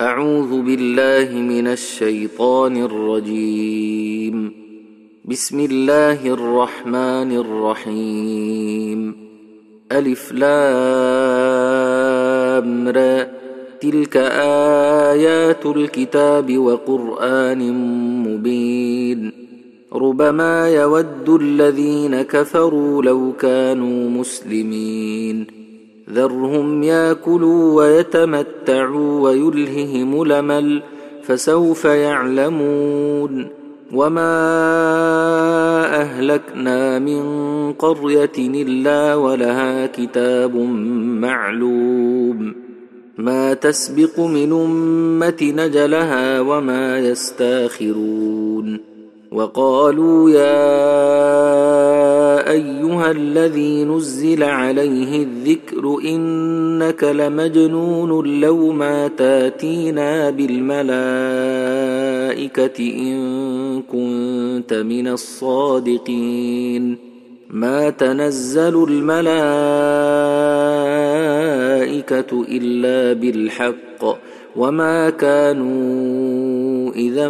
أعوذ بالله من الشيطان الرجيم. بسم الله الرحمن الرحيم. ألف لام تلك آيات الكتاب وقرآن مبين. ربما يود الذين كفروا لو كانوا مسلمين. ذرهم ياكلوا ويتمتعوا ويلههم لمل فسوف يعلمون. وما أهلكنا من قرية إلا ولها كتاب معلوم. ما تسبق من أمة نجلها وما يستاخرون. وقالوا يا أيها الذي نزل عليه الذكر إنك لمجنون لو ما تاتينا بالملائكة إن كنت من الصادقين. ما تنزل الملائكة إلا بالحق وما كانوا إذا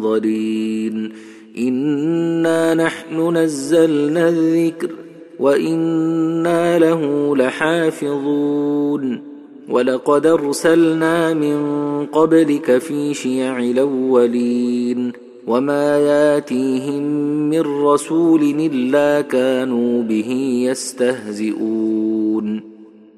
منظرين. انا نحن نزلنا الذكر وأنا له لحافظون ولقد ارسلنا من قبلك في شيع الاولين وما ياتيهم من رسول الا كانوا به يستهزئون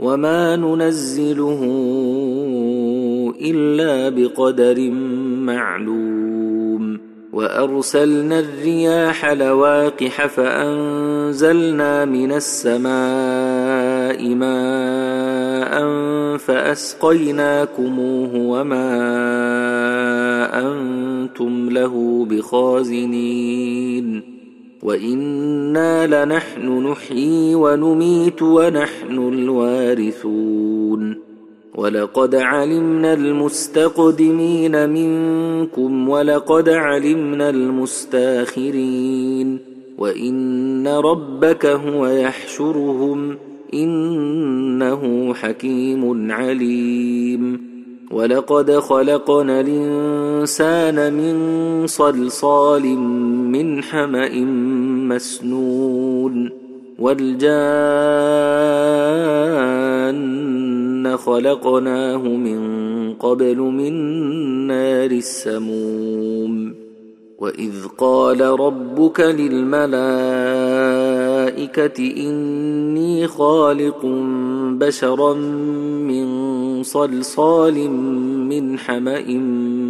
وما ننزله الا بقدر معلوم وارسلنا الرياح لواقح فانزلنا من السماء ماء فاسقيناكموه وما أنتم له بخازنين وأنا لنحن نحيي ونميت ونحن الوارثون ولقد علمنا المستقدمين منكم ولقد علمنا المستاخرين وان ربك هو يحشرهم انه حكيم عليم ولقد خلقنا الانسان من صلصال من حمأ مسنون والجان خلقناه من قبل من نار السموم وإذ قال ربك للملائكة إني خالق بشرا من صلصال من حمأ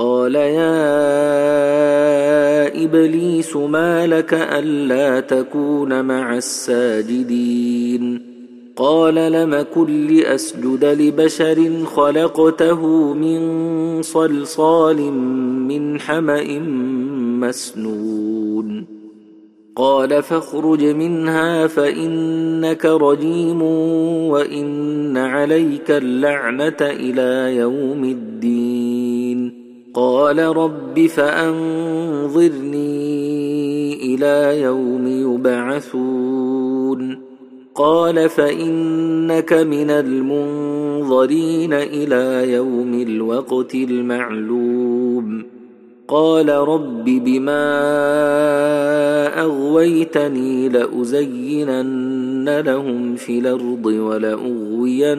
قال يا ابليس ما لك الا تكون مع الساجدين قال لم كن لاسجد لبشر خلقته من صلصال من حما مسنون قال فاخرج منها فانك رجيم وان عليك اللعنه إلى يوم الدين قال رب فأنظرني إلى يوم يبعثون. قال فإنك من المنظرين إلى يوم الوقت المعلوم. قال رب بما أغويتني لأزينن لهم في الأرض ولأغوينهم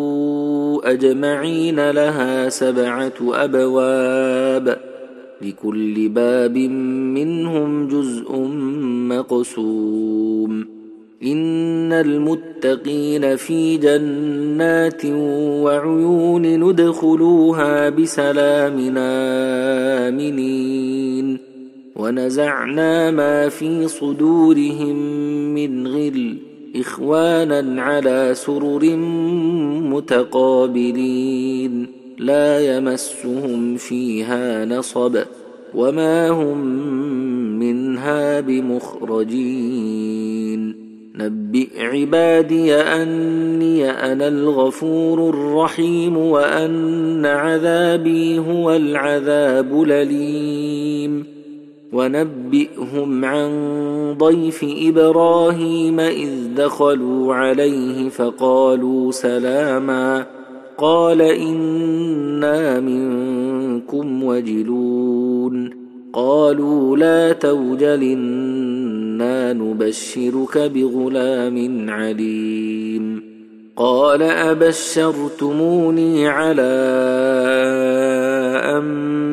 أجمعين لها سبعة أبواب لكل باب منهم جزء مقسوم إن المتقين في جنات وعيون ندخلوها بسلام آمنين ونزعنا ما في صدورهم من غل إخوانا على سرر متقابلين لا يمسهم فيها نصب وما هم منها بمخرجين نبئ عبادي أني أنا الغفور الرحيم وأن عذابي هو العذاب الأليم ونبئهم عن ضيف إبراهيم إذ دخلوا عليه فقالوا سلاما قال إنا منكم وجلون قالوا لا توجلن إنا نبشرك بغلام عليم قال أبشرتموني على أن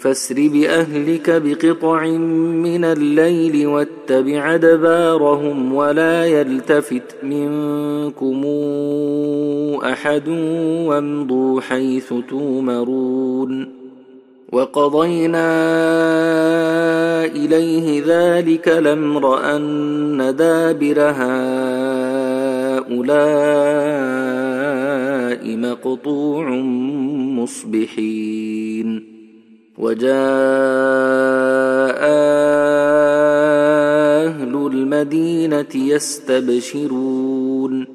فاسر باهلك بقطع من الليل واتبع ادبارهم ولا يلتفت منكم احد وامضوا حيث تومرون وقضينا اليه ذلك الامر ان دابر هؤلاء مقطوع مصبحين وجاء أهل المدينة يستبشرون.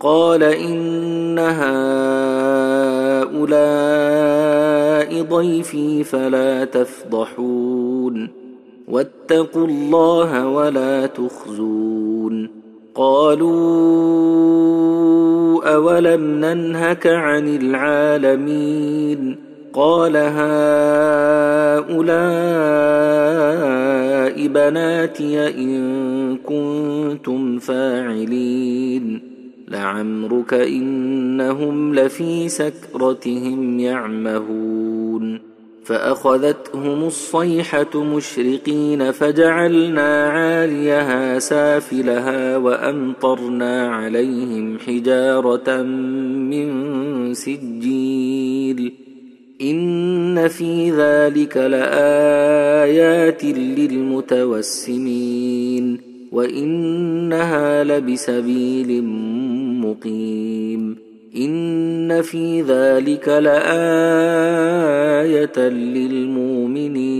قال إن هؤلاء ضيفي فلا تفضحون. واتقوا الله ولا تخزون. قالوا أولم ننهك عن العالمين؟ قال هؤلاء بناتي ان كنتم فاعلين لعمرك انهم لفي سكرتهم يعمهون فاخذتهم الصيحه مشرقين فجعلنا عاليها سافلها وامطرنا عليهم حجاره من سجيل ان في ذلك لايات للمتوسمين وانها لبسبيل مقيم ان في ذلك لايه للمؤمنين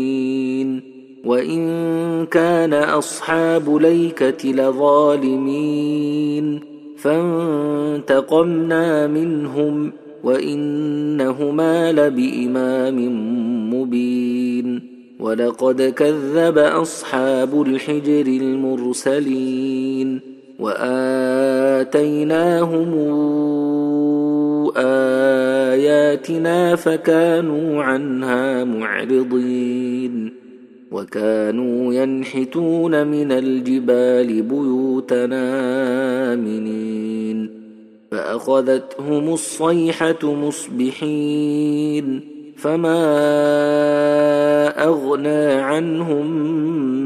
وان كان اصحاب ليكه لظالمين فانتقمنا منهم وإنهما لبإمام مبين ولقد كذب أصحاب الحجر المرسلين وآتيناهم آياتنا فكانوا عنها معرضين وكانوا ينحتون من الجبال بيوتنا آمنين فأخذتهم الصيحة مصبحين فما أغنى عنهم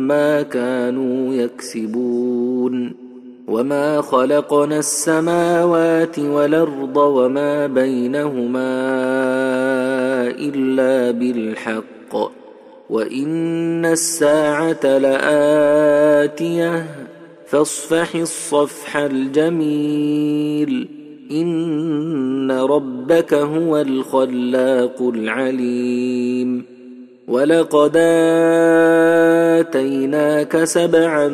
ما كانوا يكسبون وما خلقنا السماوات والأرض وما بينهما إلا بالحق وإن الساعة لآتية فاصفح الصفح الجميل ربك هو الخلاق العليم. ولقد آتيناك سبعا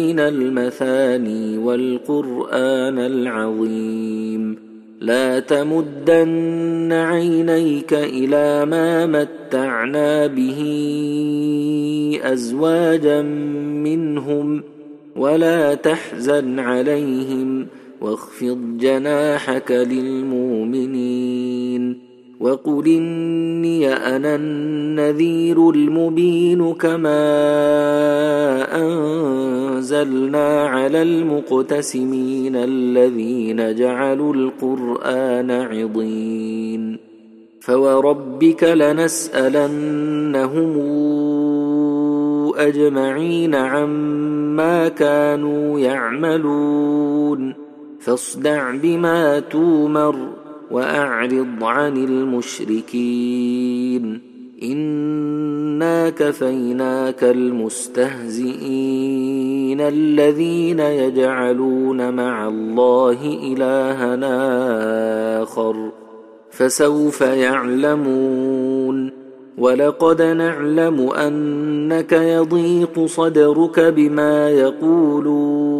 من المثاني والقرآن العظيم. لا تمدن عينيك إلى ما متعنا به أزواجا منهم ولا تحزن عليهم. واخفض جناحك للمؤمنين وقل إني أنا النذير المبين كما أنزلنا على المقتسمين الذين جعلوا القرآن عضين فوربك لنسألنهم أجمعين عما كانوا يعملون فاصدع بما تومر وأعرض عن المشركين. إنا كفيناك المستهزئين الذين يجعلون مع الله إلهنا آخر. فسوف يعلمون. ولقد نعلم أنك يضيق صدرك بما يقولون.